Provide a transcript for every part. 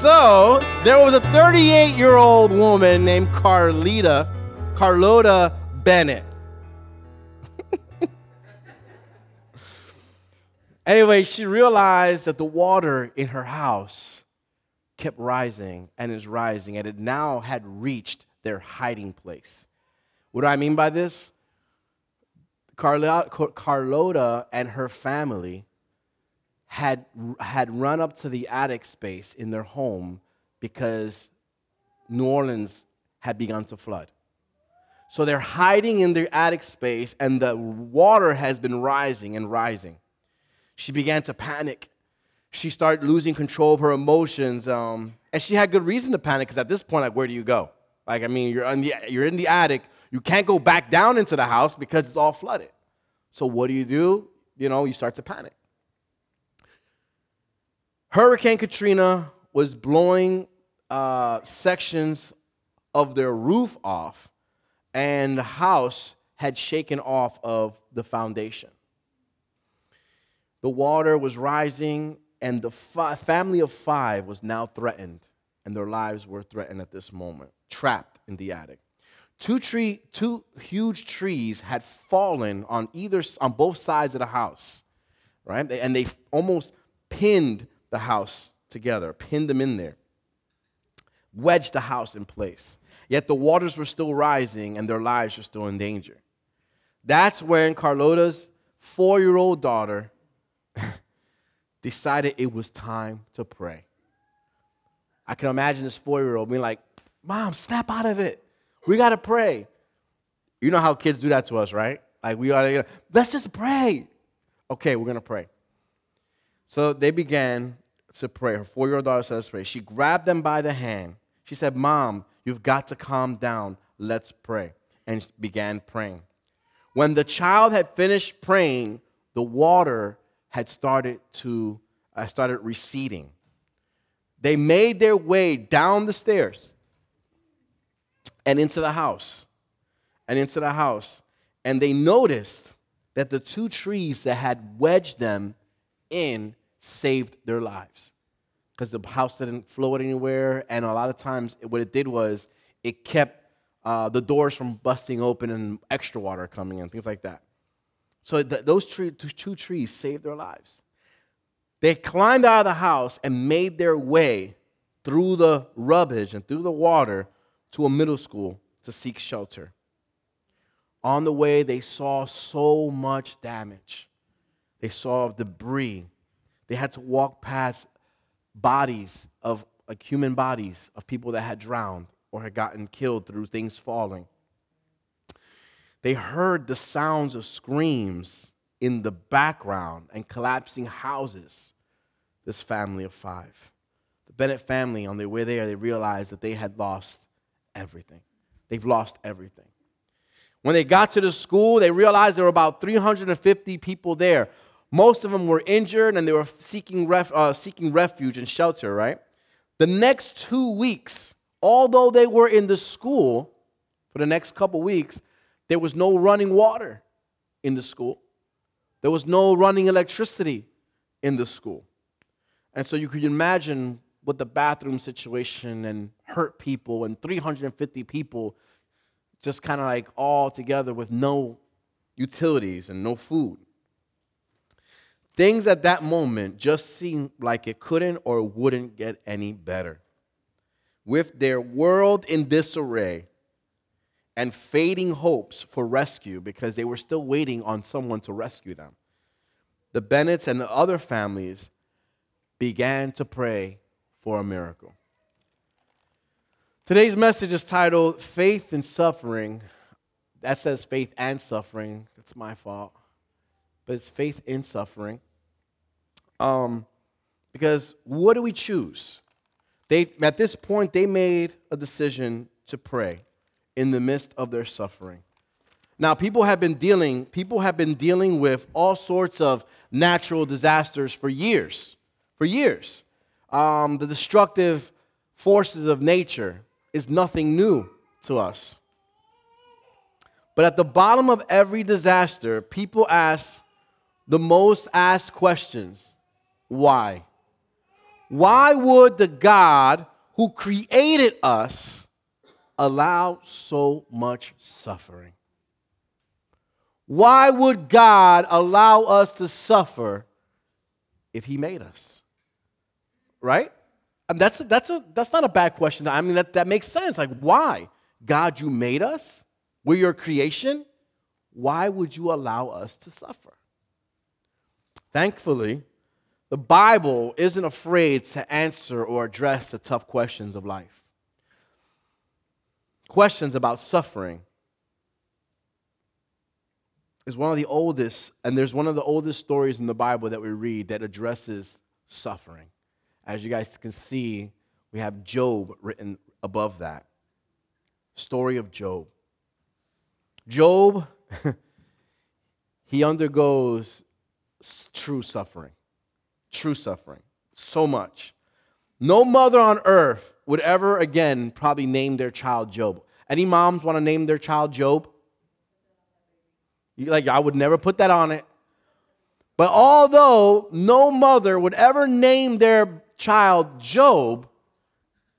So there was a 38 year old woman named Carlita, Carlota Bennett. anyway, she realized that the water in her house kept rising and is rising, and it now had reached their hiding place. What do I mean by this? Carlota and her family had, had run up to the attic space in their home because New Orleans had begun to flood. So they're hiding in their attic space, and the water has been rising and rising. She began to panic. She started losing control of her emotions, um, and she had good reason to panic because at this point, like, where do you go? Like, I mean, you're, in, the, you're in the attic. You can't go back down into the house because it's all flooded. So what do you do? You know, you start to panic. Hurricane Katrina was blowing uh, sections of their roof off, and the house had shaken off of the foundation. The water was rising, and the fi- family of five was now threatened, and their lives were threatened at this moment, trapped in the attic. Two, tree, two huge trees had fallen on either on both sides of the house, right? And they almost pinned the house together, pinned them in there, wedged the house in place. Yet the waters were still rising and their lives were still in danger. That's when Carlota's four year old daughter decided it was time to pray. I can imagine this four year old being like, Mom, snap out of it. We got to pray. You know how kids do that to us, right? Like, we got to, let's just pray. Okay, we're going to pray. So they began to pray. Her four year old daughter said, pray. She grabbed them by the hand. She said, Mom, you've got to calm down. Let's pray. And began praying. When the child had finished praying, the water had started to uh, started receding. They made their way down the stairs and into the house. And into the house. And they noticed that the two trees that had wedged them in saved their lives because the house didn't float anywhere. And a lot of times, what it did was it kept uh, the doors from busting open and extra water coming in, things like that. So th- those tree, two trees saved their lives. They climbed out of the house and made their way through the rubbish and through the water to a middle school to seek shelter. On the way, they saw so much damage. They saw debris they had to walk past bodies of like human bodies of people that had drowned or had gotten killed through things falling. They heard the sounds of screams in the background and collapsing houses. This family of five. The Bennett family, on their way there, they realized that they had lost everything. They've lost everything. When they got to the school, they realized there were about 350 people there. Most of them were injured and they were seeking, ref, uh, seeking refuge and shelter, right? The next two weeks, although they were in the school for the next couple weeks, there was no running water in the school. There was no running electricity in the school. And so you could imagine what the bathroom situation and hurt people and 350 people just kind of like all together with no utilities and no food. Things at that moment just seemed like it couldn't or wouldn't get any better. With their world in disarray and fading hopes for rescue because they were still waiting on someone to rescue them, the Bennetts and the other families began to pray for a miracle. Today's message is titled Faith and Suffering. That says faith and suffering. That's my fault. But it's faith in suffering. Um, because what do we choose? They, at this point, they made a decision to pray in the midst of their suffering. Now, people have been dealing, people have been dealing with all sorts of natural disasters for years. For years. Um, the destructive forces of nature is nothing new to us. But at the bottom of every disaster, people ask the most asked questions why? Why would the God who created us allow so much suffering? Why would God allow us to suffer if He made us? Right? And that's, a, that's, a, that's not a bad question. I mean, that, that makes sense. Like, why? God, you made us? We're your creation? Why would you allow us to suffer? Thankfully, the Bible isn't afraid to answer or address the tough questions of life. Questions about suffering is one of the oldest, and there's one of the oldest stories in the Bible that we read that addresses suffering. As you guys can see, we have Job written above that. Story of Job. Job, he undergoes true suffering. True suffering. So much. No mother on earth would ever again probably name their child Job. Any moms want to name their child Job? Like I would never put that on it. But although no mother would ever name their child Job,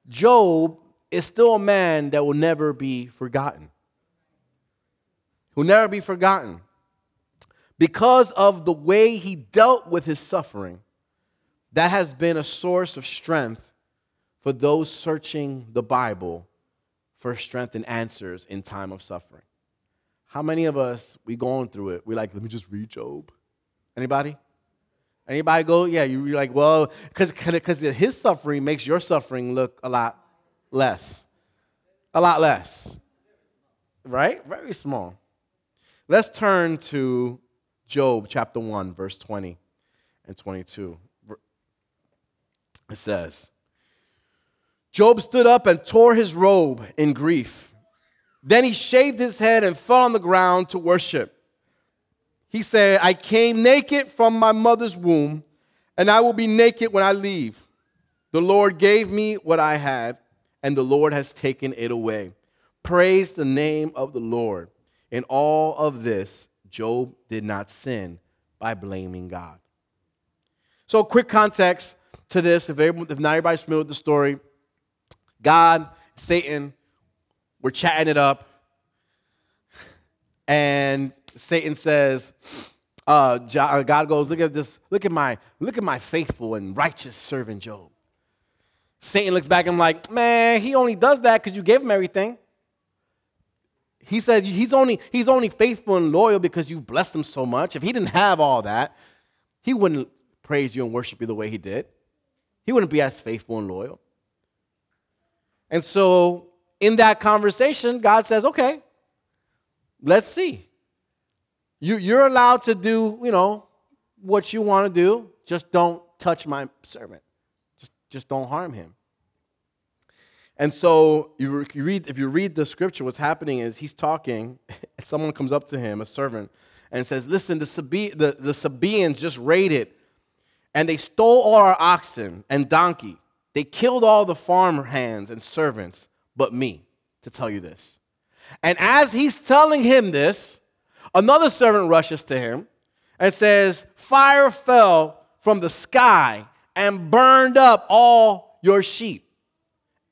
Job is still a man that will never be forgotten. Will never be forgotten. Because of the way he dealt with his suffering, that has been a source of strength for those searching the Bible for strength and answers in time of suffering. How many of us we going through it? We like, let me just read Job. Anybody? Anybody go? Yeah, you're like, well, because his suffering makes your suffering look a lot less, a lot less, right? Very small. Let's turn to Job chapter one, verse twenty and twenty-two. It says, Job stood up and tore his robe in grief. Then he shaved his head and fell on the ground to worship. He said, I came naked from my mother's womb, and I will be naked when I leave. The Lord gave me what I had, and the Lord has taken it away. Praise the name of the Lord. In all of this, Job did not sin by blaming God. So, quick context to this, if, if not everybody's familiar with the story, God, Satan, we're chatting it up, and Satan says, uh, uh, God goes, look at this, look at my, look at my faithful and righteous servant Job. Satan looks back and I'm like, man, he only does that because you gave him everything. He said he's only, he's only faithful and loyal because you've blessed him so much. If he didn't have all that, he wouldn't praise you and worship you the way he did. He wouldn't be as faithful and loyal. And so in that conversation, God says, okay, let's see. You, you're allowed to do, you know, what you want to do. Just don't touch my servant. Just, just don't harm him. And so you, you read, if you read the scripture, what's happening is he's talking. Someone comes up to him, a servant, and says, "Listen, the, Sabe- the, the Sabaeans just raided, and they stole all our oxen and donkey. They killed all the farm hands and servants, but me." To tell you this, and as he's telling him this, Another servant rushes to him and says, Fire fell from the sky and burned up all your sheep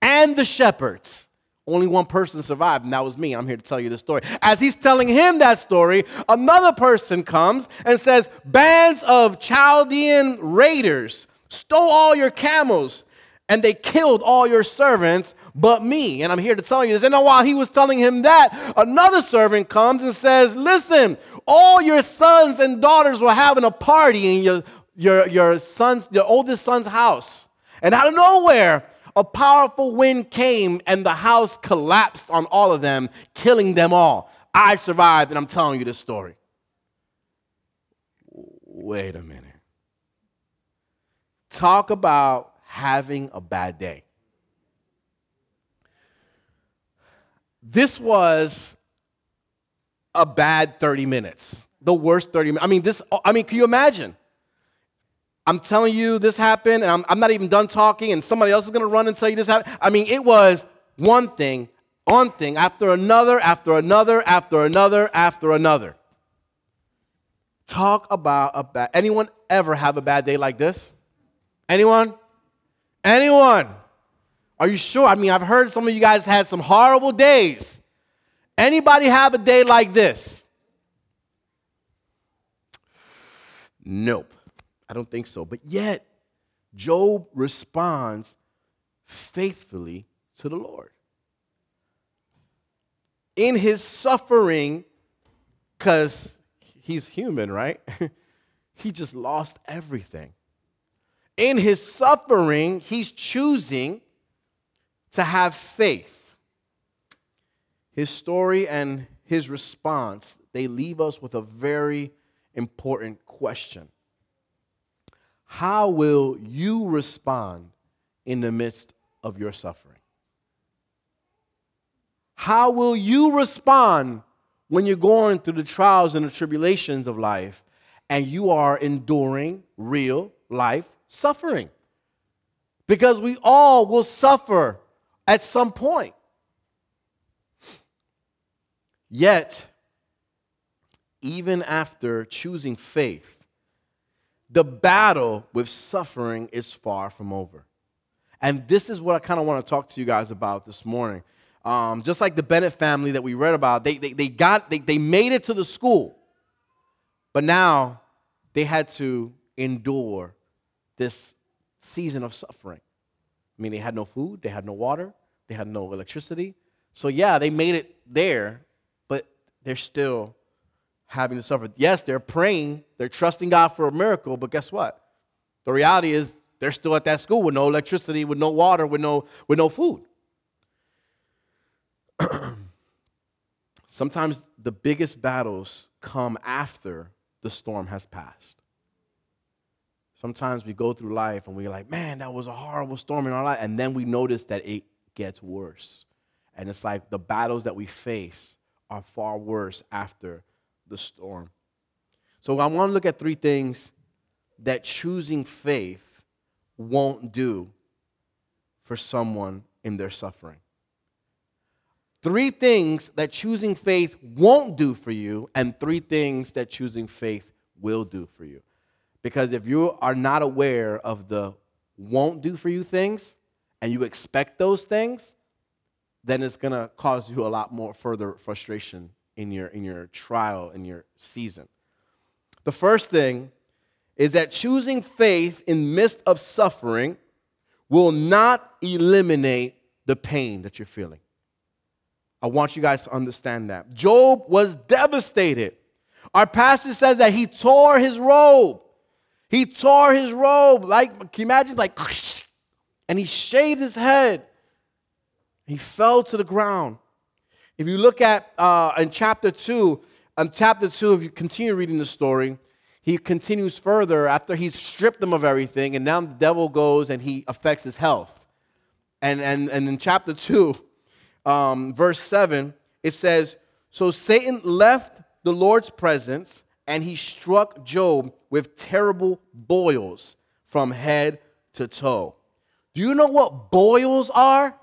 and the shepherds. Only one person survived, and that was me. I'm here to tell you the story. As he's telling him that story, another person comes and says, Bands of Chaldean raiders stole all your camels and they killed all your servants but me. And I'm here to tell you this. And while he was telling him that, another servant comes and says, Listen, all your sons and daughters were having a party in your, your, your, son's, your oldest son's house. And out of nowhere, a powerful wind came and the house collapsed on all of them, killing them all. I survived, and I'm telling you this story. Wait a minute. Talk about having a bad day. This was a bad 30 minutes. The worst 30 minutes. I mean, this, I mean, can you imagine? I'm telling you this happened, and I'm, I'm not even done talking, and somebody else is gonna run and tell you this happened. I mean, it was one thing, one thing after another, after another, after another, after another. Talk about a bad anyone ever have a bad day like this? Anyone? Anyone? Are you sure? I mean, I've heard some of you guys had some horrible days. Anybody have a day like this? Nope. I don't think so. But yet, Job responds faithfully to the Lord. In his suffering, because he's human, right? he just lost everything. In his suffering, he's choosing to have faith. His story and his response, they leave us with a very important question. How will you respond in the midst of your suffering? How will you respond when you're going through the trials and the tribulations of life and you are enduring real life suffering? Because we all will suffer at some point. Yet, even after choosing faith, the battle with suffering is far from over. And this is what I kind of want to talk to you guys about this morning. Um, just like the Bennett family that we read about, they, they, they got they, they made it to the school, but now they had to endure this season of suffering. I mean, they had no food, they had no water, they had no electricity. So, yeah, they made it there, but they're still having to suffer. Yes, they're praying, they're trusting God for a miracle, but guess what? The reality is they're still at that school with no electricity, with no water, with no, with no food. Sometimes the biggest battles come after the storm has passed. Sometimes we go through life and we're like, man, that was a horrible storm in our life. And then we notice that it gets worse. And it's like the battles that we face are far worse after the storm. So I want to look at three things that choosing faith won't do for someone in their suffering. Three things that choosing faith won't do for you, and three things that choosing faith will do for you. Because if you are not aware of the won't do for you things and you expect those things, then it's going to cause you a lot more further frustration in your in your trial in your season. The first thing is that choosing faith in midst of suffering will not eliminate the pain that you're feeling. I want you guys to understand that. Job was devastated. Our passage says that he tore his robe. He tore his robe, like, can you imagine? Like, and he shaved his head. He fell to the ground. If you look at uh, in chapter 2, in chapter 2, if you continue reading the story, he continues further after he's stripped them of everything, and now the devil goes and he affects his health. And, and, and in chapter 2, um, verse 7, it says, So Satan left the Lord's presence and he struck Job with terrible boils from head to toe. Do you know what boils are?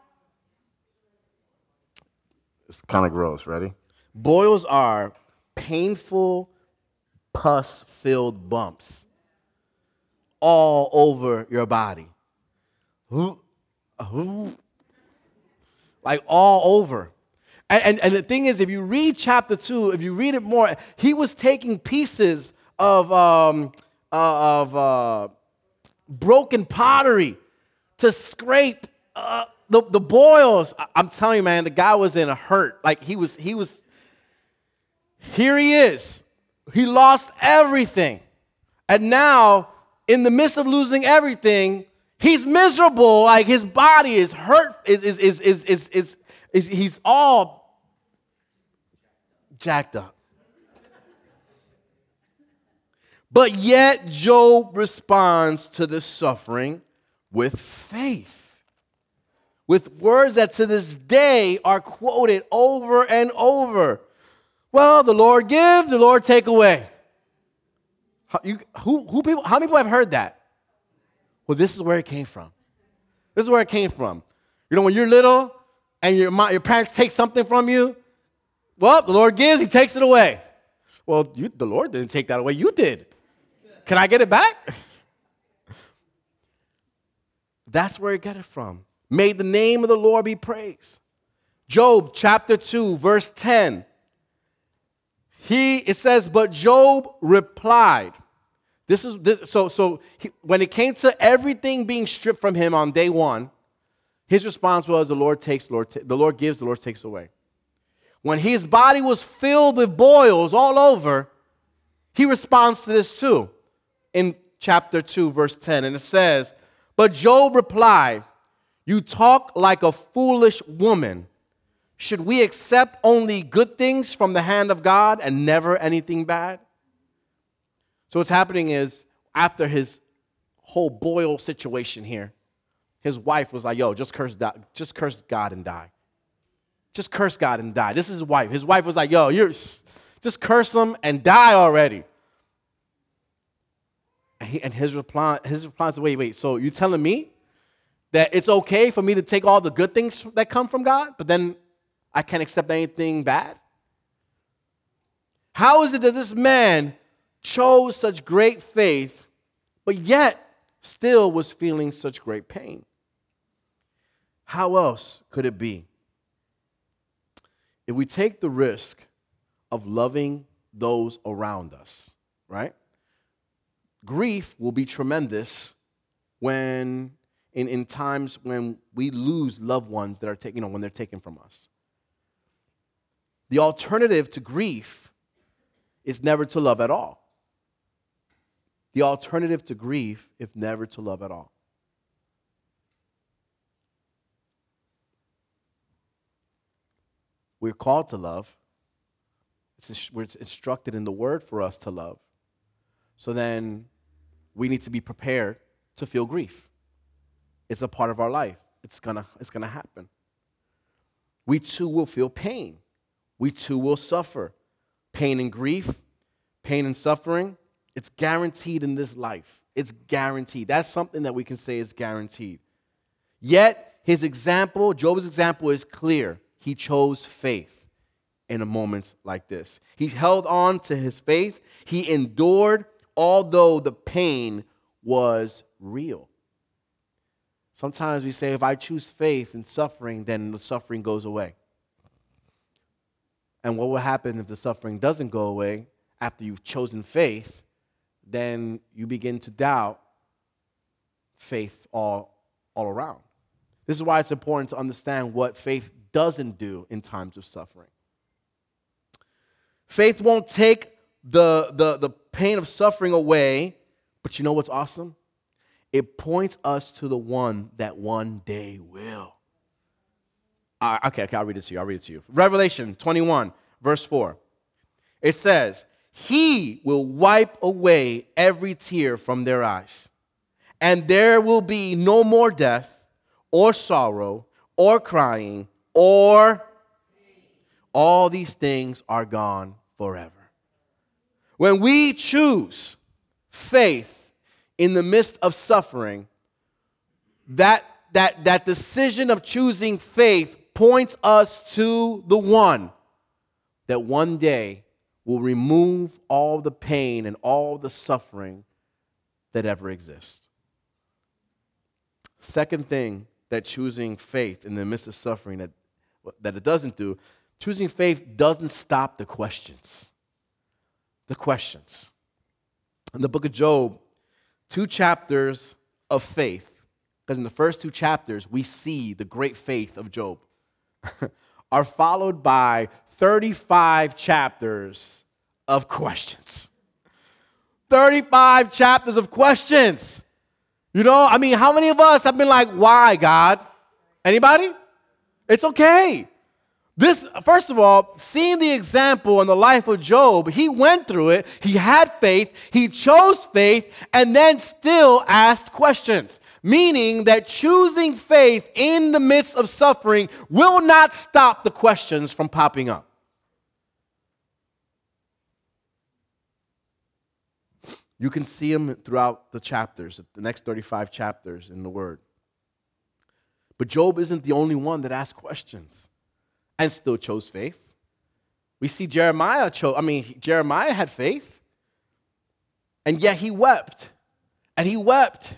It's kind of gross. Ready? Boils are painful, pus filled bumps all over your body. Who? Who? Like all over. And, and, and, the thing is, if you read chapter two, if you read it more, he was taking pieces of, um, uh, of uh, broken pottery to scrape uh, the, the boils. I'm telling you, man, the guy was in a hurt. Like he was, he was, here he is. He lost everything. And now, in the midst of losing everything, he's miserable. Like his body is hurt, is, is, is, is, is, is, is he's all jacked up. But yet, Job responds to the suffering with faith, with words that to this day are quoted over and over. Well, the Lord give, the Lord take away. How, you, who, who people, how many people have heard that? Well, this is where it came from. This is where it came from. You know, when you're little and your, your parents take something from you, well, the Lord gives, He takes it away. Well, you, the Lord didn't take that away, you did. Can I get it back? That's where he got it from. May the name of the Lord be praised. Job chapter 2, verse 10. He, it says, but Job replied. This is this, so. So he, when it came to everything being stripped from him on day one, his response was, "The Lord takes, Lord, ta- the Lord gives, the Lord takes away." When his body was filled with boils all over, he responds to this too, in chapter two, verse ten, and it says, "But Job replied, You talk like a foolish woman." Should we accept only good things from the hand of God and never anything bad? So, what's happening is after his whole boil situation here, his wife was like, Yo, just curse, just curse God and die. Just curse God and die. This is his wife. His wife was like, Yo, you're just curse him and die already. And, he, and his reply, his Wait, wait, so you telling me that it's okay for me to take all the good things that come from God, but then I can't accept anything bad? How is it that this man chose such great faith, but yet still was feeling such great pain? How else could it be? If we take the risk of loving those around us, right? Grief will be tremendous when in, in times when we lose loved ones that are taken, you know, when they're taken from us. The alternative to grief is never to love at all. The alternative to grief is never to love at all. We're called to love. It's, we're instructed in the word for us to love. So then we need to be prepared to feel grief. It's a part of our life. It's gonna, it's gonna happen. We too will feel pain we too will suffer. Pain and grief, pain and suffering, it's guaranteed in this life. It's guaranteed. That's something that we can say is guaranteed. Yet, his example, Job's example, is clear. He chose faith in a moment like this. He held on to his faith. He endured, although the pain was real. Sometimes we say, if I choose faith in suffering, then the suffering goes away. And what will happen if the suffering doesn't go away after you've chosen faith? Then you begin to doubt faith all, all around. This is why it's important to understand what faith doesn't do in times of suffering. Faith won't take the, the, the pain of suffering away, but you know what's awesome? It points us to the one that one day will. Uh, okay, okay, I'll read it to you. I'll read it to you. Revelation 21, verse 4. It says, He will wipe away every tear from their eyes, and there will be no more death, or sorrow, or crying, or all these things are gone forever. When we choose faith in the midst of suffering, that, that, that decision of choosing faith points us to the one that one day will remove all the pain and all the suffering that ever exists. Second thing that choosing faith in the midst of suffering that, that it doesn't do, choosing faith doesn't stop the questions. The questions. In the book of Job, two chapters of faith, because in the first two chapters, we see the great faith of Job. are followed by 35 chapters of questions. 35 chapters of questions. You know, I mean, how many of us have been like, why, God? Anybody? It's okay. This, first of all, seeing the example in the life of Job, he went through it, he had faith, he chose faith, and then still asked questions meaning that choosing faith in the midst of suffering will not stop the questions from popping up. You can see them throughout the chapters, the next 35 chapters in the Word. But Job isn't the only one that asked questions and still chose faith. We see Jeremiah chose, I mean, Jeremiah had faith, and yet he wept. And he wept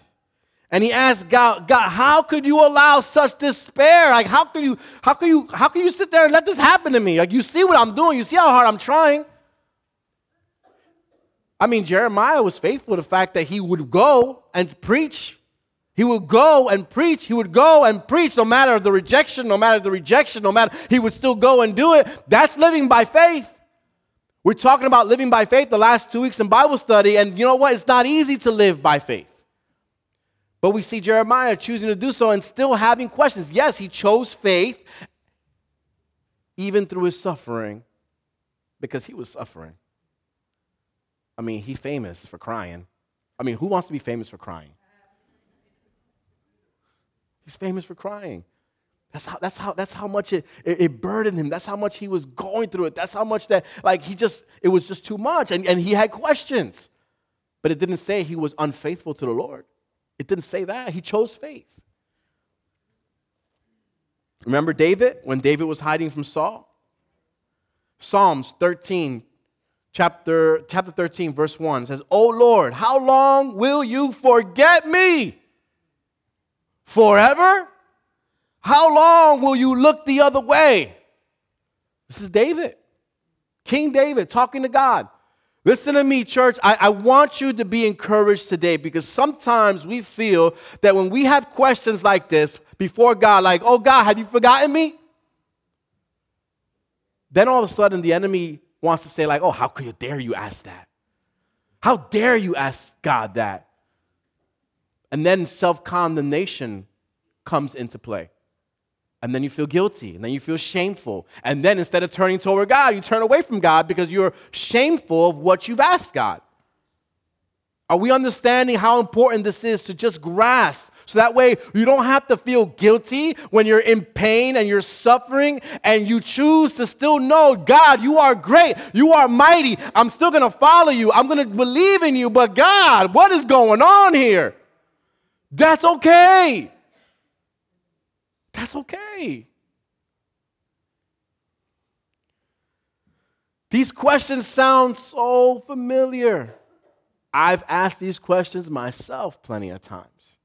And he asked God, God, how could you allow such despair? Like, how could you, how could you, how can you sit there and let this happen to me? Like, you see what I'm doing, you see how hard I'm trying. I mean, Jeremiah was faithful to the fact that he would go and preach. He would go and preach. He would go and preach no matter the rejection, no matter the rejection, no matter, he would still go and do it. That's living by faith. We're talking about living by faith the last two weeks in Bible study, and you know what? It's not easy to live by faith. But we see Jeremiah choosing to do so and still having questions. Yes, he chose faith even through his suffering because he was suffering. I mean, he's famous for crying. I mean, who wants to be famous for crying? He's famous for crying. That's how, that's how, that's how much it, it, it, burdened him. That's how much he was going through it. That's how much that, like, he just, it was just too much. And, and he had questions. But it didn't say he was unfaithful to the Lord. It didn't say that. He chose faith. Remember David when David was hiding from Saul? Psalms 13, chapter, chapter 13, verse 1 says, Oh Lord, how long will you forget me? Forever? How long will you look the other way? This is David, King David, talking to God. Listen to me, church. I, I, want you to be encouraged today because sometimes we feel that when we have questions like this before God, like, oh God, have you forgotten me? Then all of a sudden the enemy wants to say, like, oh, how could you dare you ask that? How dare you ask God that? And then self condemnation comes into play. And then you feel guilty, and then you feel shameful. And then instead of turning toward God, you turn away from God because you're shameful of what you've asked God. Are we understanding how important this is to just grasp so that way you don't have to feel guilty when you're in pain and you're suffering and you choose to still know, God, you are great. You are mighty. I'm still going to follow you. I'm going to believe in you. But God, what is going on here? That's okay. That's okay. These questions sound so familiar. I've asked these questions myself plenty of times.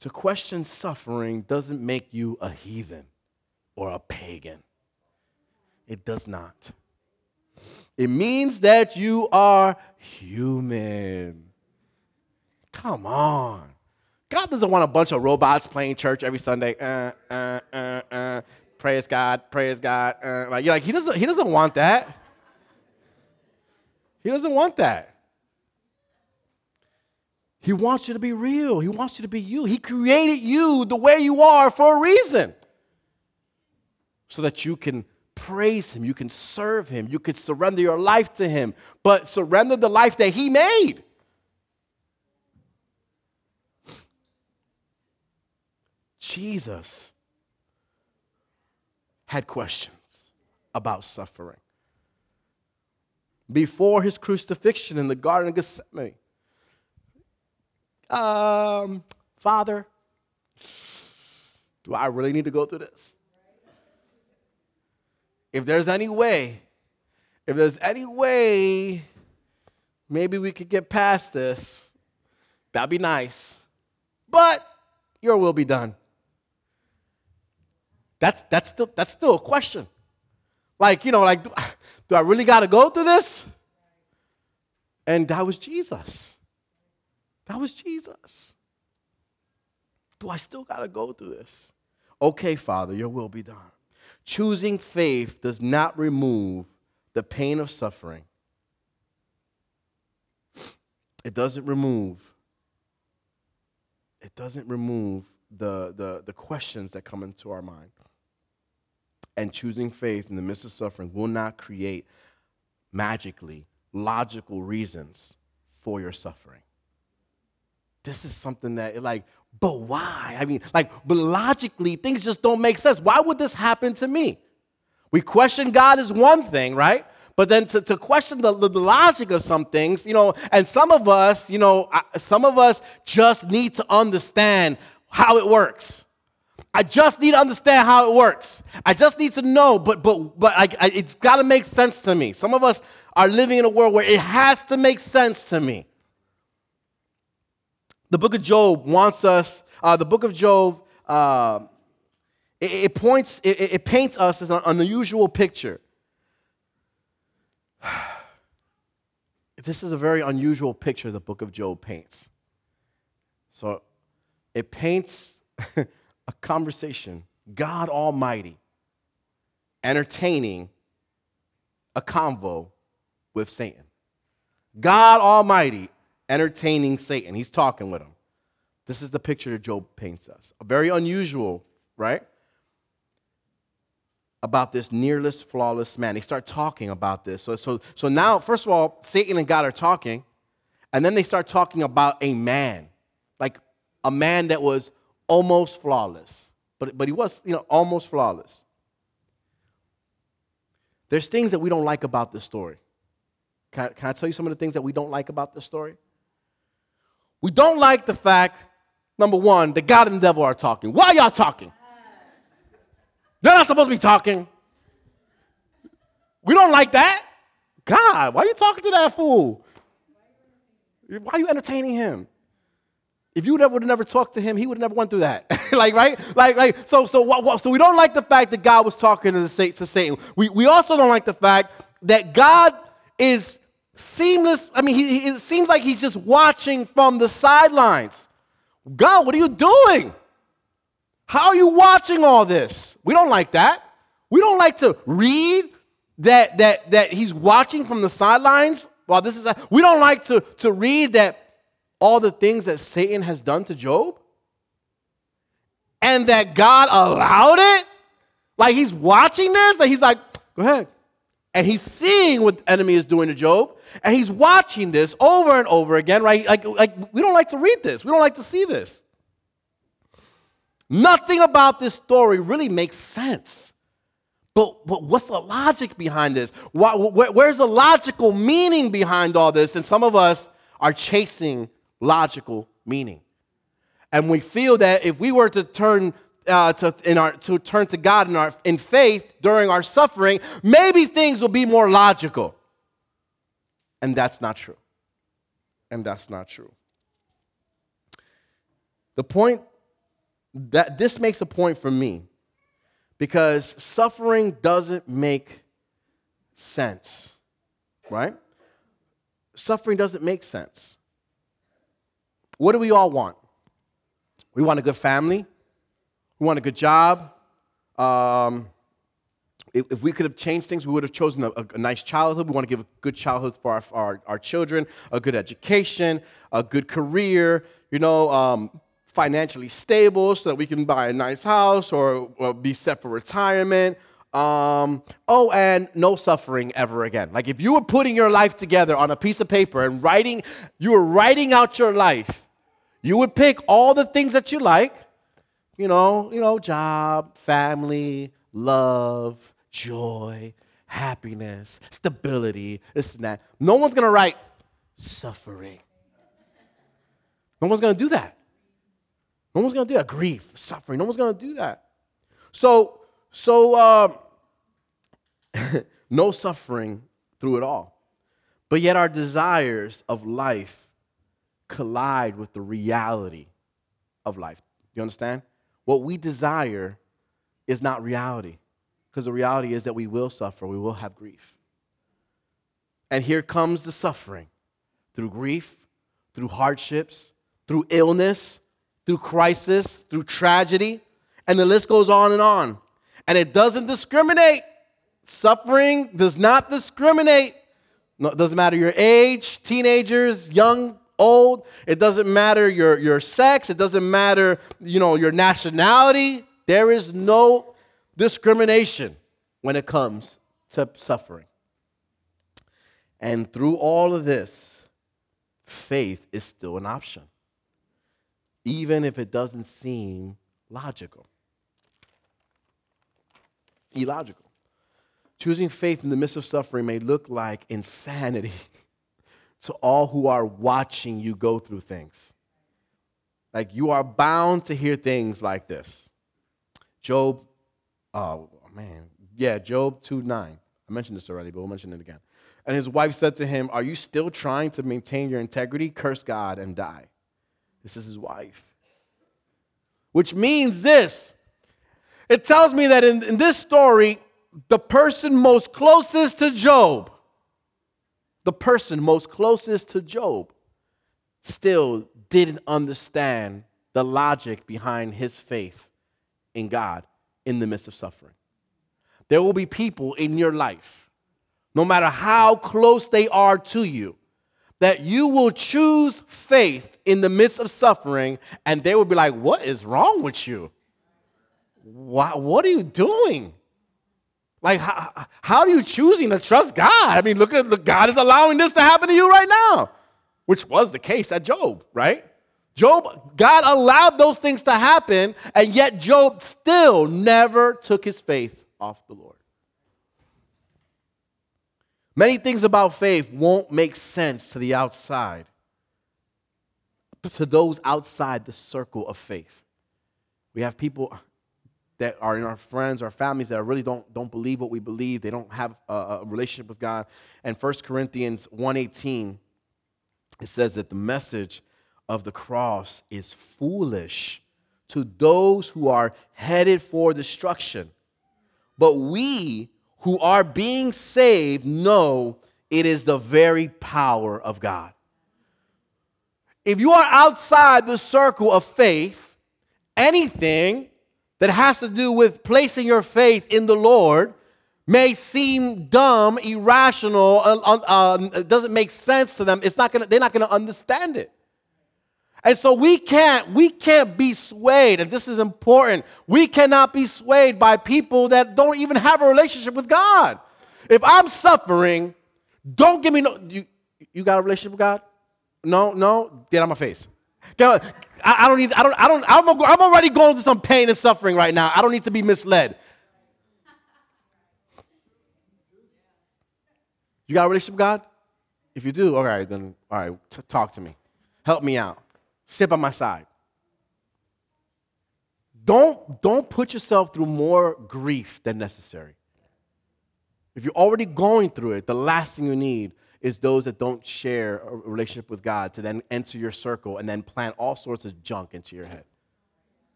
To question suffering doesn't make you a heathen or a pagan. It does not. It means that you are human. Come on. God doesn't want a bunch of robots playing church every Sunday. Uh, uh, uh, uh, praise God, praise God. Uh, like, you're like, he doesn't, he doesn't want that. He doesn't want that. He wants you to be real. He wants you to be you. He created you the way you are for a reason. So that you can praise Him, you can serve Him, you can surrender your life to Him, but surrender the life that He made. Jesus had questions about suffering. Before his crucifixion in the Garden of Gethsemane, um, Father, do I really need to go through this? If there's any way, if there's any way, maybe we could get past this, that'd be nice. But your will be done. That's, that's, still, that's still a question. Like, you know, like, do, do I really got to go through this? And that was Jesus. That was Jesus. Do I still got to go through this? Okay, Father, your will be done. Choosing faith does not remove the pain of suffering. It doesn't remove. It doesn't remove the, the, the questions that come into our mind and choosing faith in the midst of suffering will not create magically logical reasons for your suffering. This is something that, like, but why? I mean, like, but logically, things just don't make sense. Why would this happen to me? We question God is one thing, right? But then to, to question the, the, the logic of some things, you know, and some of us, you know, some of us just need to understand how it works. I just need to understand how it works. I just need to know, but but but I, I, it's got to make sense to me. Some of us are living in a world where it has to make sense to me. The book of Job wants us. Uh, the book of Job uh, it, it, points. It, it paints us as an unusual picture. this is a very unusual picture the book of Job paints. So it paints a conversation, God Almighty entertaining a convo with Satan. God Almighty entertaining Satan. He's talking with him. This is the picture that Job paints us. A very unusual, right? About this nearless, flawless man. They start talking about this. So, so, so now, first of all, Satan and God are talking, and then they start talking about a man, like a man that was almost flawless. But, but he was, you know, almost flawless. There's things that we don't like about this story. Can I, can I tell you some of the things that we don't like about this story? We don't like the fact, number one, that God and the devil are talking. Why are y'all talking? They're not supposed to be talking. We don't like that. God, why are you talking to that fool? Why are you entertaining him? If you would have never talked to him, he would have never went through that. like, right? Like, like, so, so, so we don't like the fact that God was talking to, the, to Satan. We, we also don't like the fact that God is seamless. I mean, he, he, it seems like he's just watching from the sidelines. God, what are you doing? How are you watching all this? We don't like that. We don't like to read that, that, that he's watching from the sidelines while this is, we don't like to, to read that all the things that Satan has done to Job? And that God allowed it? Like he's watching this and he's like, go ahead. And he's seeing what the enemy is doing to Job. And he's watching this over and over again, right? Like, like we don't like to read this. We don't like to see this. Nothing about this story really makes sense. But, but what's the logic behind this? Why, where, where's the logical meaning behind all this? And some of us are chasing logical meaning. And we feel that if we were to turn uh, to, in our, to turn to God in, our, in faith during our suffering, maybe things will be more logical. And that's not true. And that's not true. The point that this makes a point for me because suffering doesn't make sense, right? Suffering doesn't make sense. What do we all want? We want a good family. We want a good job. Um, if, we could have changed things, we would have chosen a, a, a, nice childhood. We want to give a good childhood for our, our, our children, a good education, a good career, you know, um, financially stable so that we can buy a nice house or, or be set for retirement. Um, oh, and no suffering ever again. Like if you were putting your life together on a piece of paper and writing, you were writing out your life you would pick all the things that you like, you know, you know, job, family, love, joy, happiness, stability, this and that. No one's gonna write suffering. No one's gonna do that. No one's gonna do that. Grief, suffering. No one's gonna do that. So, so um, no suffering through it all. But yet our desires of life collide with the reality of life. You understand? What we desire is not reality, because the reality is that we will suffer, we will have grief. And here comes the suffering through grief, through hardships, through illness, through crisis, through tragedy, and the list goes on and on. And it doesn't discriminate. Suffering does not discriminate. No, it doesn't matter your age, teenagers, young old. It doesn't matter your, your sex. It doesn't matter, you know, your nationality. There is no discrimination when it comes to suffering. And through all of this, faith is still an option, even if it doesn't seem logical. Illogical. Choosing faith in the midst of suffering may look like insanity to all who are watching you go through things. Like you are bound to hear things like this. Job, oh man, yeah, Job 2 9. I mentioned this already, but we'll mention it again. And his wife said to him, Are you still trying to maintain your integrity? Curse God and die. This is his wife. Which means this it tells me that in, in this story, the person most closest to Job, the person most closest to Job, still didn't understand the logic behind his faith in God in the midst of suffering. There will be people in your life, no matter how close they are to you, that you will choose faith in the midst of suffering, and they will be like, What is wrong with you? Why, what are you doing? Like, how, how are you choosing to trust God? I mean, look at look, God is allowing this to happen to you right now, which was the case at Job, right? Job, God allowed those things to happen, and yet Job still never took his faith off the Lord. Many things about faith won't make sense to the outside, to those outside the circle of faith. We have people that are in our friends, our families that really don't, don't believe what we believe. They don't have a, a relationship with God. And 1 Corinthians 1.18, it says that the message of the cross is foolish to those who are headed for destruction. But we who are being saved know it is the very power of God. If you are outside the circle of faith, anything that has to do with placing your faith in the Lord may seem dumb, irrational, uh, uh, uh doesn't make sense to them. It's not gonna, they're not going to understand it. And so we can't, we can't be swayed, and this is important. We cannot be swayed by people that don't even have a relationship with God. If I'm suffering, don't give me no. You, you got a relationship with God? No, no, get on my face. I, I don't need, I don't, I don't, I'm, I'm already going through some pain and suffering right now. I don't need to be misled. You got a relationship with God? If you do, all right, then, all right, t- talk to me. Help me out. Sit by my side. Don't, don't put yourself through more grief than necessary. If you're already going through it, the last thing you need is those that don't share a relationship with God to then enter your circle and then plant all sorts of junk into your head.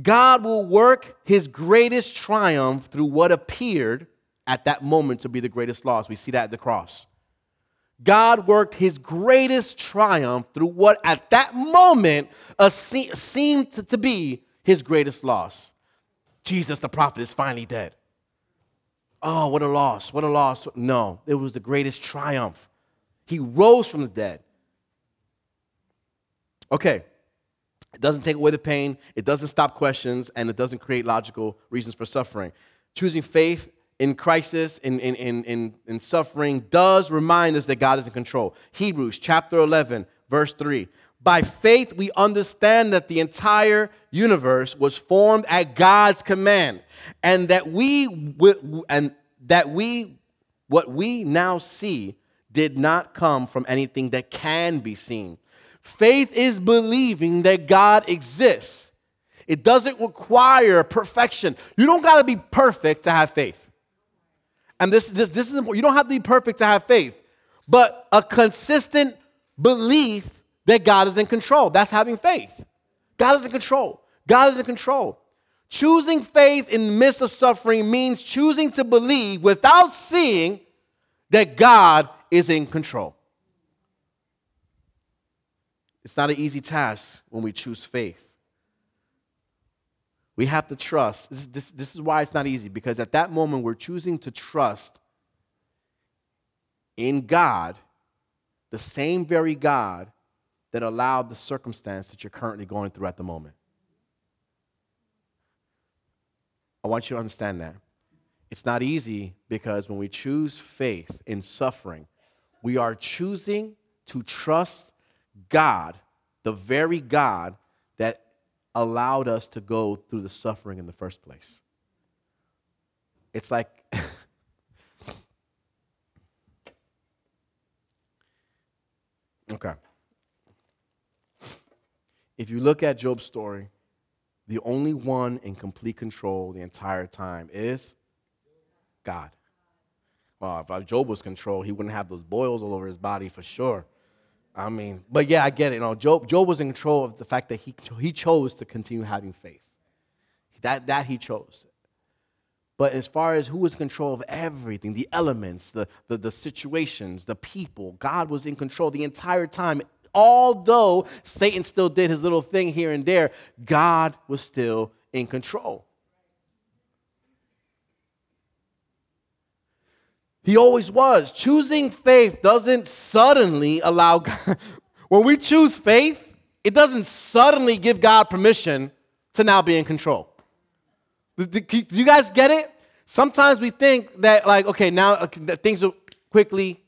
God will work his greatest triumph through what appeared at that moment to be the greatest loss. We see that at the cross. God worked his greatest triumph through what at that moment seemed to be his greatest loss. Jesus, the prophet, is finally dead. Oh, what a loss, what a loss. No, it was the greatest triumph. He rose from the dead. Okay, it doesn't take away the pain, it doesn't stop questions, and it doesn't create logical reasons for suffering. Choosing faith in crisis, in, in, in, in, in suffering, does remind us that God is in control. Hebrews chapter 11, verse 3. By faith, we understand that the entire universe was formed at God's command, and that we and that we what we now see did not come from anything that can be seen. Faith is believing that God exists. It doesn't require perfection. You don't got to be perfect to have faith. And this, this, this is important. You don't have to be perfect to have faith, but a consistent belief that God is in control. That's having faith. God is in control. God is in control. Choosing faith in the midst of suffering means choosing to believe without seeing that God is in control. It's not an easy task when we choose faith. We have to trust. This, this, this is why it's not easy, because at that moment we're choosing to trust in God, the same very God that allowed the circumstance that you're currently going through at the moment. I want you to understand that. It's not easy because when we choose faith in suffering, we are choosing to trust God, the very God that allowed us to go through the suffering in the first place. It's like Okay. If you look at Job's story, the only one in complete control the entire time is God. Well, if uh, Job was control, he wouldn't have those boils all over his body for sure. I mean, but yeah, I get it. You know, Job, Job was in control of the fact that he, he chose to continue having faith. That, that he chose. But as far as who was in control of everything, the elements, the, the, the situations, the people, God was in control the entire time. Although Satan still did his little thing here and there, God was still in control. He always was. Choosing faith doesn't suddenly allow God. when we choose faith, it doesn't suddenly give God permission to now be in control. Do you guys get it? Sometimes we think that, like, okay, now things are quickly.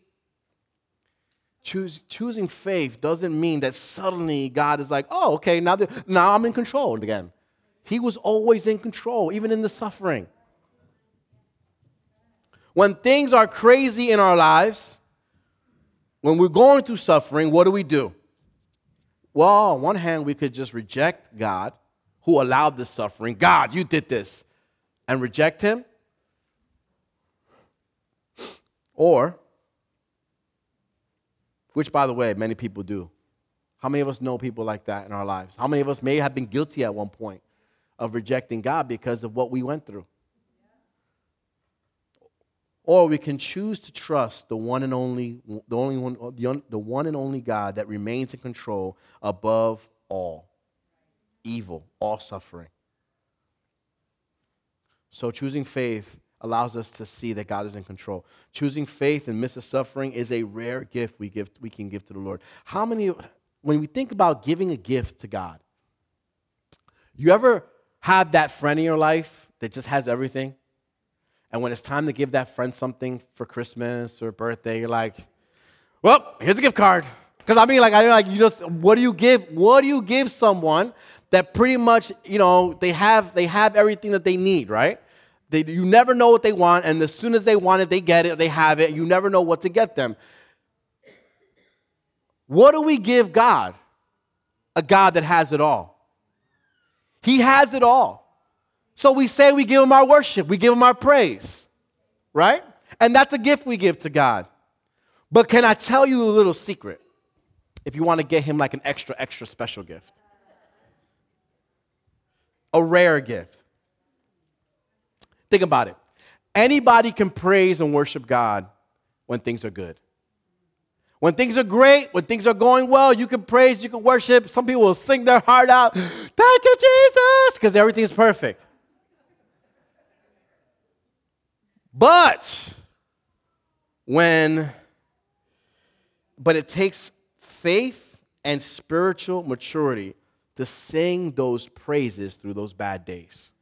Choose, choosing faith doesn't mean that suddenly God is like, oh, okay, now, now I'm in control again. He was always in control, even in the suffering. When things are crazy in our lives, when we're going through suffering, what do we do? Well, on one hand, we could just reject God who allowed this suffering. God, you did this. And reject Him. Or, which by the way, many people do. How many of us know people like that in our lives? How many of us may have been guilty at one point of rejecting God because of what we went through? Or we can choose to trust the one and only, the only one, the one and only God that remains in control above all evil, all suffering. So choosing faith allows us to see that God is in control. Choosing faith in midst of suffering is a rare gift we give we can give to the Lord. How many when we think about giving a gift to God, you ever have that friend in your life that just has everything? And when it's time to give that friend something for Christmas or birthday, you're like, well, here's a gift card. Because I mean, like, I mean, like, you just, what do you give? What do you give someone that pretty much, you know, they have, they have everything that they need, right? They, you never know what they want, and as soon as they want it, they get it, they have it. You never know what to get them. What do we give God? A God that has it all. He has it all. So we say we give him our worship, we give him our praise, right? And that's a gift we give to God. But can I tell you a little secret if you want to get him like an extra, extra special gift? A rare gift. Think about it. Anybody can praise and worship God when things are good. When things are great, when things are going well, you can praise, you can worship. Some people will sing their heart out, Thank you, Jesus, because everything's perfect. But when, but it takes faith and spiritual maturity to sing those praises through those bad days.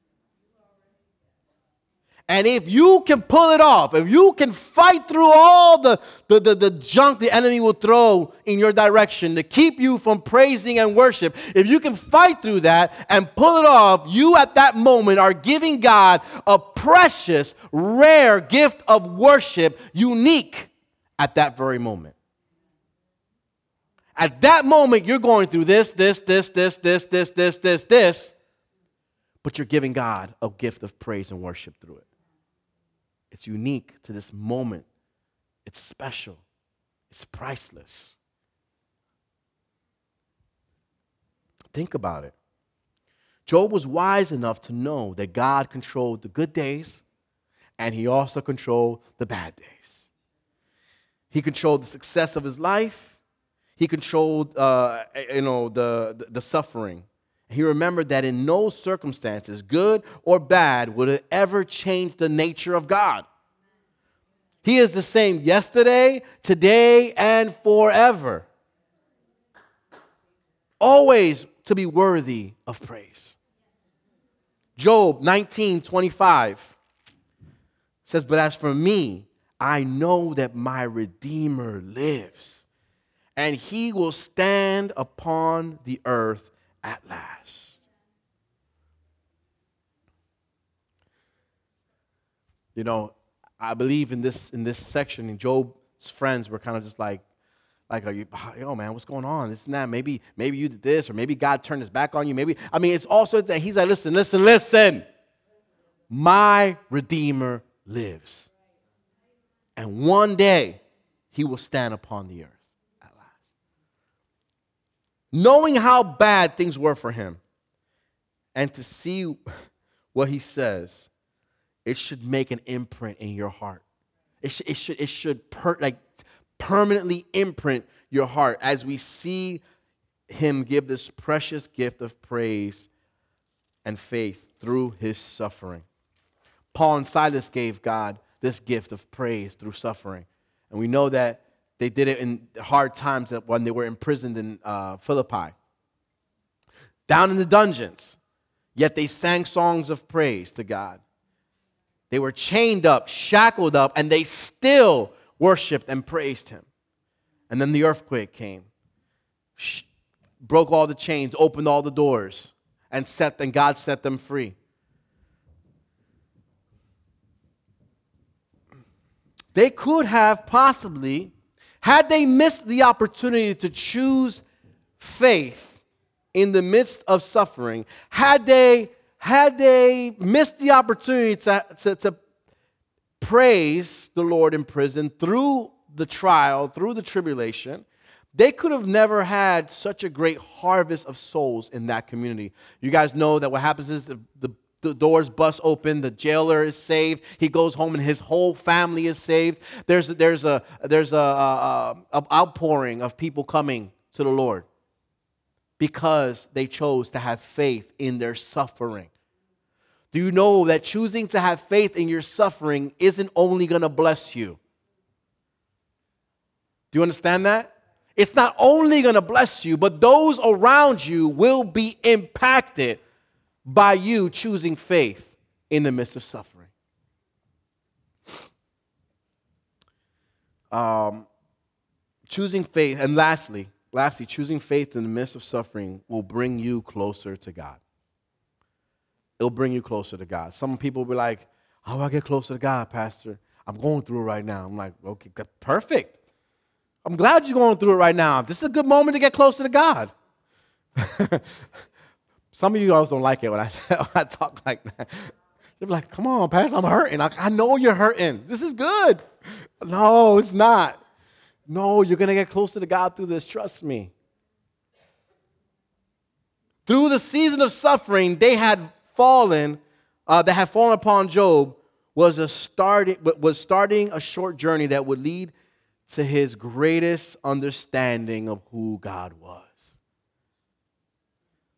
And if you can pull it off, if you can fight through all the, the, the, the, junk the enemy will throw in your direction to keep you from praising and worship, if you can fight through that and pull it off, you at that moment are giving God a precious, rare gift of worship, unique at that very moment. At that moment, you're going through this, this, this, this, this, this, this, this, this, but you're giving God a gift of praise and worship through it. It's unique to this moment. It's special. It's priceless. Think about it. Job was wise enough to know that God controlled the good days and he also controlled the bad days. He controlled the success of his life. He controlled, uh, you know, the, the, the suffering. He remembered that in no circumstances, good or bad, would it ever change the nature of God. He is the same yesterday, today, and forever. Always to be worthy of praise. Job 19 25 says, But as for me, I know that my Redeemer lives, and he will stand upon the earth at last. You know, I believe in this in this section, and Job's friends were kind of just like, Like, are you, oh man, what's going on? This and that. Maybe, maybe you did this, or maybe God turned his back on you. Maybe, I mean, it's also that he's like, listen, listen, listen. My Redeemer lives. And one day he will stand upon the earth. Knowing how bad things were for him, and to see what he says, it should make an imprint in your heart. It should, it should, it should per, like permanently imprint your heart as we see him give this precious gift of praise and faith through his suffering. Paul and Silas gave God this gift of praise through suffering. And we know that they did it in hard times when they were imprisoned in uh, Philippi. Down in the dungeons, yet they sang songs of praise to God. They were chained up, shackled up, and they still worshiped and praised him. And then the earthquake came, broke all the chains, opened all the doors, and set and God set them free. They could have possibly, had they missed the opportunity to choose faith in the midst of suffering, had they had they missed the opportunity to, to, to praise the Lord in prison through the trial, through the tribulation, they could have never had such a great harvest of souls in that community. You guys know that what happens is the, the, the, doors bust open, the jailer is saved, he goes home and his whole family is saved. There's, there's, a, there's a, a, a outpouring of people coming to the Lord because they chose to have faith in their suffering. Do you know that choosing to have faith in your suffering isn't only going to bless you? Do you understand that? It's not only going to bless you, but those around you will be impacted by you choosing faith in the midst of suffering. Um, choosing faith, and lastly, lastly, choosing faith in the midst of suffering will bring you closer to God it'll bring you closer to God. Some people will be like, How do I get closer to God, Pastor? I'm going through it right now. I'm like, Okay, perfect. I'm glad you're going through it right now. This is a good moment to get closer to God. Some of you guys don't like it when I, when I talk like that. You're like, come on, Pastor, I'm hurting. I, I know you're hurting. This is good. No, it's not. No, you're going to get closer to God through this. Trust me. Through the season of suffering, they had fallen, uh, that had fallen upon Job was, a starting, was starting a short journey that would lead to his greatest understanding of who God was.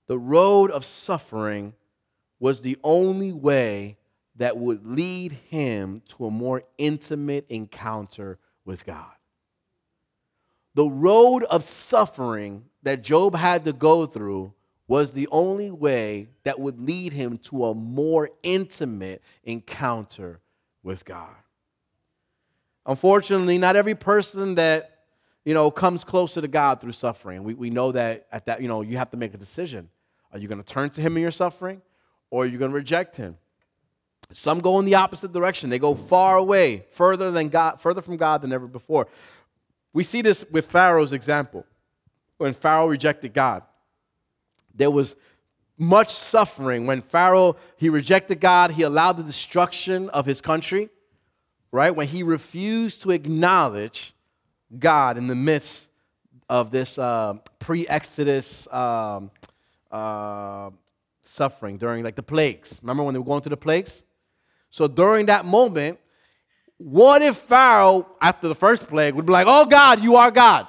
The road of suffering was the only way that would lead him to a more intimate encounter with God. The road of suffering that Job had to go through was the only way that would lead him to a more intimate encounter with God. Unfortunately, not every person that you know comes closer to God through suffering. We, we know that at that, you know, you have to make a decision. Are you going to turn to him in your suffering or are you going to reject him? Some go in the opposite direction. They go far away, further than God, further from God than ever before. We see this with Pharaoh's example. When Pharaoh rejected God, there was much suffering when Pharaoh he rejected God, he allowed the destruction of his country, right? When he refused to acknowledge God in the midst of this uh, pre-Exodus um, uh, suffering during like the plagues. Remember when they were going through the plagues? So during that moment, what if Pharaoh, after the first plague, would be like, "Oh God, you are God"?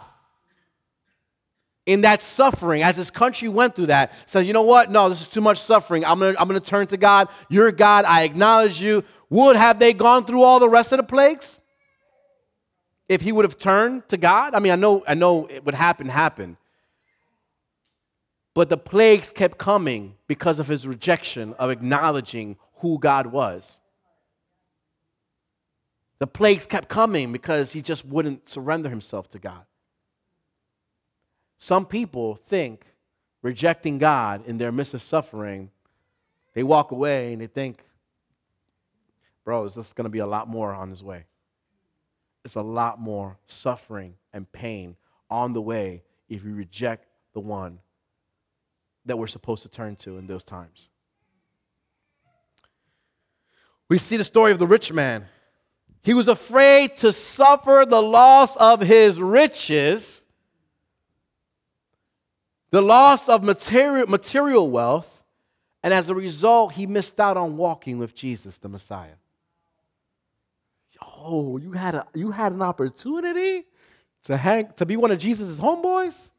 in that suffering, as his country went through that, said, you know what? No, this is too much suffering. I'm gonna, I'm gonna turn to God. You're God. I acknowledge you. Would have they gone through all the rest of the plagues? If he would have turned to God? I mean, I know, I know it would happen, happen. But the plagues kept coming because of his rejection of acknowledging who God was. The plagues kept coming because he just wouldn't surrender himself to God. Some people think rejecting God in their midst of suffering, they walk away and they think, bro, is this is going to be a lot more on his way. It's a lot more suffering and pain on the way if you reject the one that we're supposed to turn to in those times. We see the story of the rich man. He was afraid to suffer the loss of his riches, the loss of material, material wealth, and as a result, he missed out on walking with Jesus, the Messiah. Yo, you had, a, you had an opportunity to, hang, to be one of Jesus' homeboys?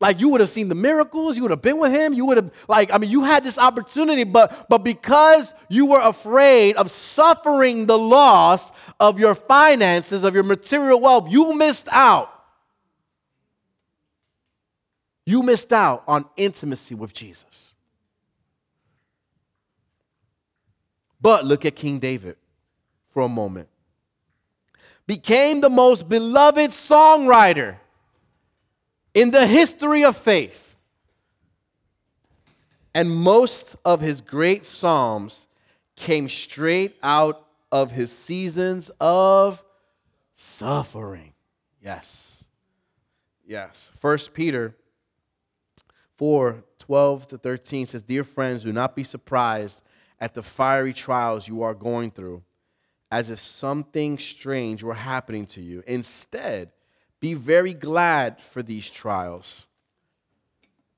Like you would have seen the miracles, you would have been with him, you would have like I mean you had this opportunity but but because you were afraid of suffering the loss of your finances, of your material wealth, you missed out. You missed out on intimacy with Jesus. But look at King David for a moment. Became the most beloved songwriter in the history of faith. And most of his great psalms came straight out of his seasons of suffering. Yes. Yes. First Peter 4 12 to 13 says, Dear friends, do not be surprised at the fiery trials you are going through, as if something strange were happening to you. Instead, be very glad for these trials,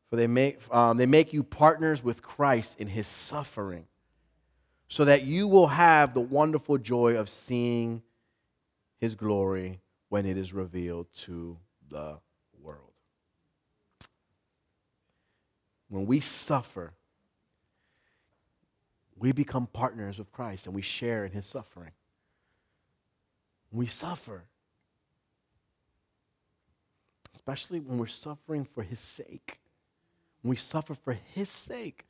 for they make, um, they make you partners with Christ in his suffering, so that you will have the wonderful joy of seeing his glory when it is revealed to the world. When we suffer, we become partners with Christ and we share in his suffering. we suffer, especially when we're suffering for His sake. When we suffer for His sake.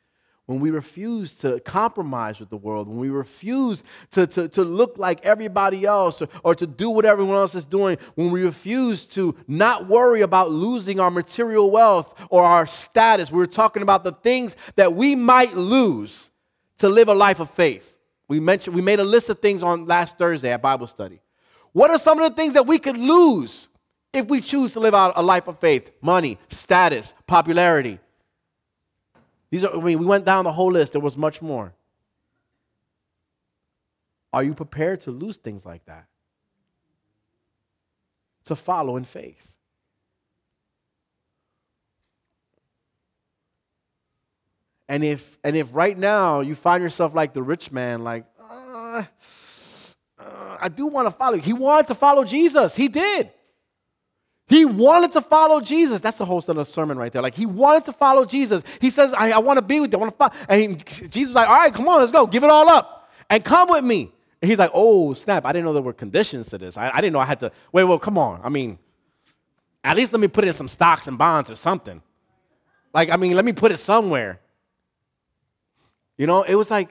When we refuse to compromise with the world, when we refuse to, to, to look like everybody else or, or to do what everyone else is doing, when we refuse to not worry about losing our material wealth or our status, we we're talking about the things that we might lose to live a life of faith. We mentioned we made a list of things on last Thursday at Bible study. What are some of the things that we could lose if we choose to live out a life of faith, money, status, popularity. These are, I mean, we went down the whole list, there was much more. Are you prepared to lose things like that? To follow in faith? And if, and if right now you find yourself like the rich man, like, uh, uh, I do want to follow. He wanted to follow Jesus. He did. He wanted to follow Jesus. That's the whole of the sermon right there. Like he wanted to follow Jesus. He says, I, I want to be with you. I want to follow. And he, Jesus was like, all right, come on, let's go. Give it all up and come with me. And he's like, oh, snap. I didn't know there were conditions to this. I, I didn't know I had to, wait, well, come on. I mean, at least let me put in some stocks and bonds or something. Like, I mean, let me put it somewhere. You know, it was like,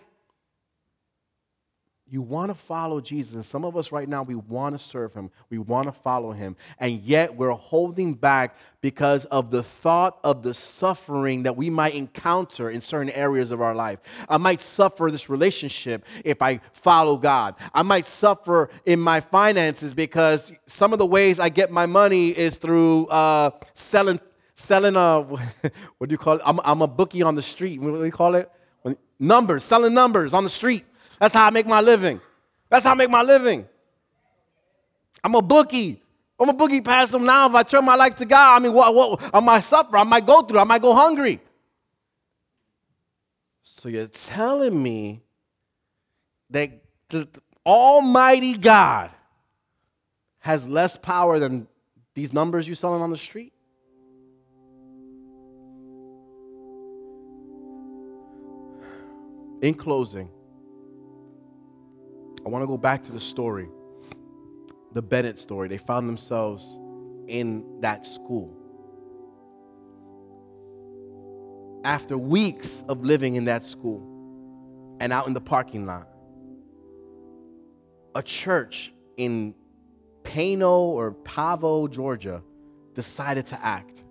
you want to follow Jesus. And some of us right now, we want to serve him. We want to follow him. And yet we're holding back because of the thought of the suffering that we might encounter in certain areas of our life. I might suffer this relationship if I follow God. I might suffer in my finances because some of the ways I get my money is through uh, selling, selling, uh, what do you call it? I'm, I'm a bookie on the street. What do you call it? Numbers, selling numbers on the street. That's how I make my living. That's how I make my living. I'm a bookie. I'm a bookie past them now. If I turn my life to God, I mean, what, what, I might suffer. I might go through. I might go hungry. So you're telling me that the Almighty God has less power than these numbers you're selling on the street? In closing, I want to go back to the story, the Bennett story. They found themselves in that school. After weeks of living in that school and out in the parking lot, a church in Plano or Pavo, Georgia, decided to act.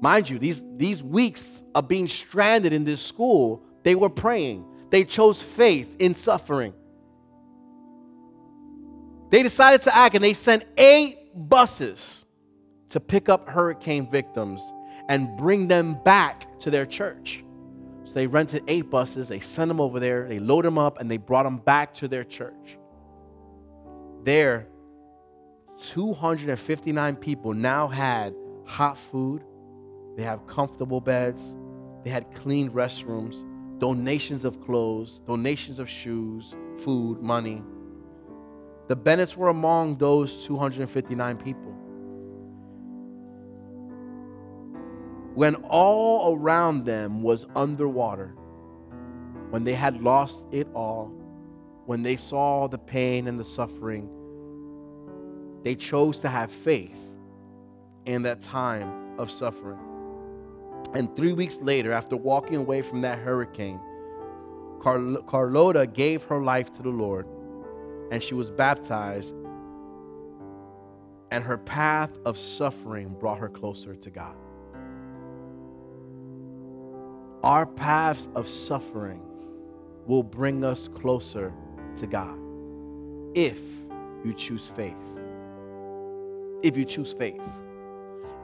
Mind you, these, these weeks of being stranded in this school, they were praying. They chose faith in suffering. They decided to act and they sent eight buses to pick up hurricane victims and bring them back to their church. So they rented eight buses, they sent them over there, they loaded them up, and they brought them back to their church. There, 259 people now had hot food, they have comfortable beds, they had clean restrooms, donations of clothes, donations of shoes, food, money. The Bennetts were among those 259 people. When all around them was underwater, when they had lost it all, when they saw the pain and the suffering, they chose to have faith in that time of suffering. And three weeks later, after walking away from that hurricane, Carl- Carlota gave her life to the Lord and she was baptized. And her path of suffering brought her closer to God. Our paths of suffering will bring us closer to God if you choose faith. If you choose faith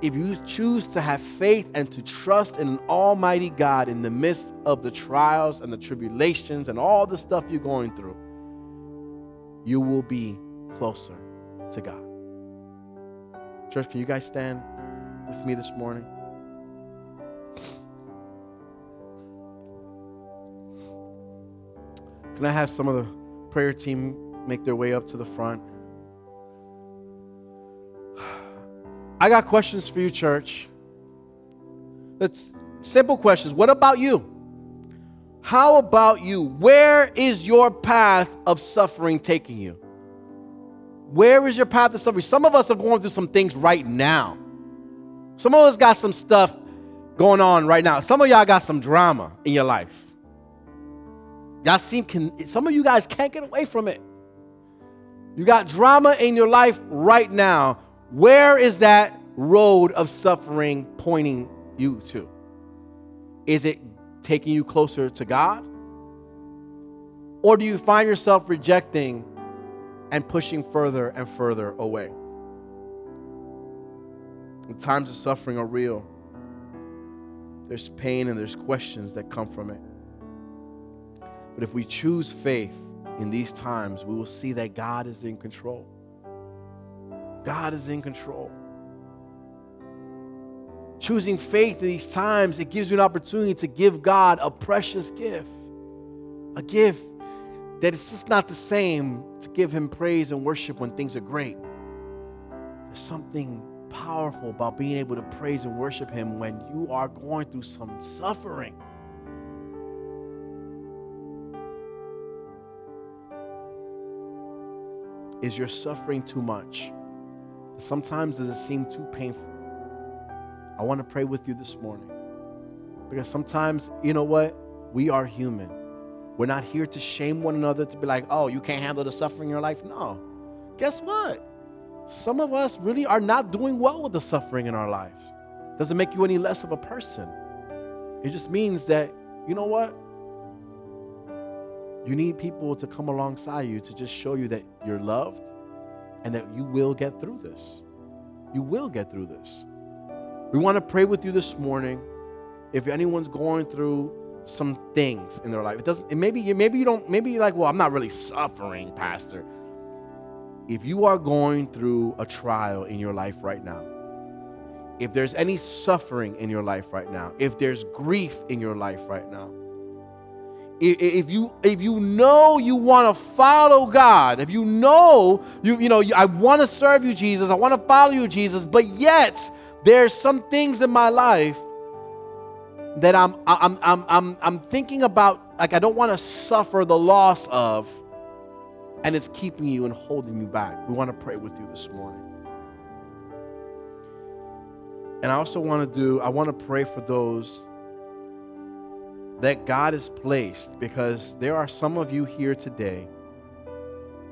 if you choose to have faith and to trust in an almighty God in the midst of the trials and the tribulations and all the stuff you're going through, you will be closer to God. Church, can you guys stand with me this morning? Can I have some of the prayer team make their way up to the front? I got questions for you, church. That's simple questions. What about you? How about you? Where is your path of suffering taking you? Where is your path of suffering? Some of us are going through some things right now. Some of us got some stuff going on right now. Some of y'all got some drama in your life. Y'all seem can some of you guys can't get away from it. You got drama in your life right now. Where is that road of suffering pointing you to? Is it taking you closer to God? Or do you find yourself rejecting and pushing further and further away? The times of suffering are real. There's pain and there's questions that come from it. But if we choose faith in these times, we will see that God is in control. God is in control. Choosing faith in these times, it gives you an opportunity to give God a precious gift. A gift that it's just not the same to give Him praise and worship when things are great. There's something powerful about being able to praise and worship Him when you are going through some suffering. Is your suffering too much? Sometimes does it seem too painful? I want to pray with you this morning. Because sometimes, you know what? We are human. We're not here to shame one another to be like, oh, you can't handle the suffering in your life. No. Guess what? Some of us really are not doing well with the suffering in our lives. Doesn't make you any less of a person. It just means that, you know what? You need people to come alongside you to just show you that you're loved and that you will get through this. You will get through this. We want to pray with you this morning. If anyone's going through some things in their life, it doesn't. maybe maybe you don't. Maybe you're like, well, I'm not really suffering, Pastor. If you are going through a trial in your life right now, if there's any suffering in your life right now, if there's grief in your life right now, if you if you know you want to follow God, if you know you you know I want to serve you Jesus, I want to follow you Jesus, but yet there's some things in my life that I'm I'm I'm I'm I'm thinking about like I don't want to suffer the loss of and it's keeping you and holding you back. We want to pray with you this morning. And I also want to do I want to pray for those that God has placed because there are some of you here today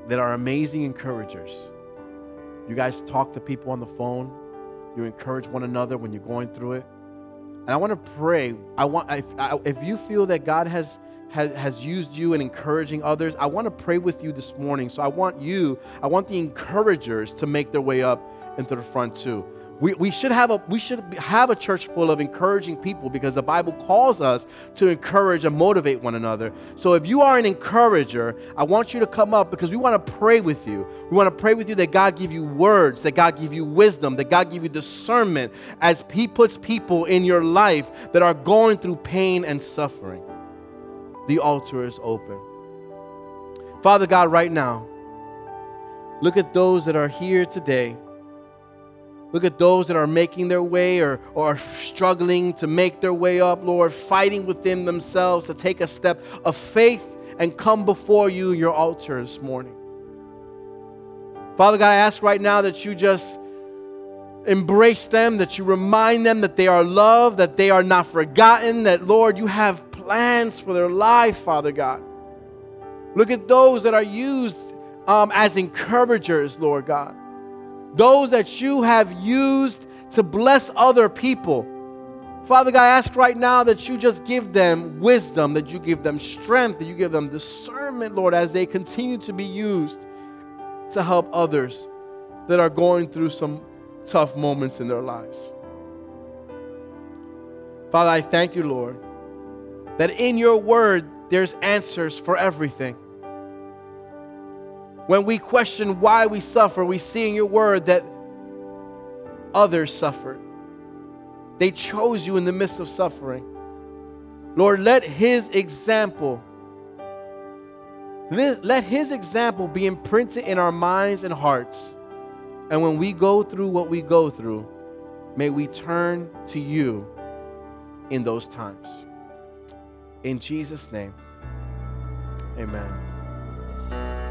that are amazing encouragers. You guys talk to people on the phone, you encourage one another when you're going through it. And I want to pray. I want if, if you feel that God has has, has used you in encouraging others, I want to pray with you this morning. So I want you, I want the encouragers to make their way up into the front too. We, we, should have a, we should have a church full of encouraging people because the Bible calls us to encourage and motivate one another. So if you are an encourager, I want you to come up because we want to pray with you. We want to pray with you that God give you words, that God give you wisdom, that God give you discernment as He puts people in your life that are going through pain and suffering. The altar is open. Father God, right now, look at those that are here today Look at those that are making their way or, or are struggling to make their way up, Lord, fighting within themselves to take a step of faith and come before you your altar this morning. Father God, I ask right now that you just embrace them, that you remind them that they are loved, that they are not forgotten, that, Lord, you have plans for their life, Father God. Look at those that are used um, as encouragers, Lord God those that you have used to bless other people. Father God, I ask right now that you just give them wisdom, that you give them strength, that you give them discernment, Lord, as they continue to be used to help others that are going through some tough moments in their lives. Father, I thank you, Lord, that in your word there's answers for everything. When we question why we suffer, we see in your word that others suffered. They chose you in the midst of suffering. Lord, let his example, let his example be imprinted in our minds and hearts. And when we go through what we go through, may we turn to you in those times. In Jesus' name, amen.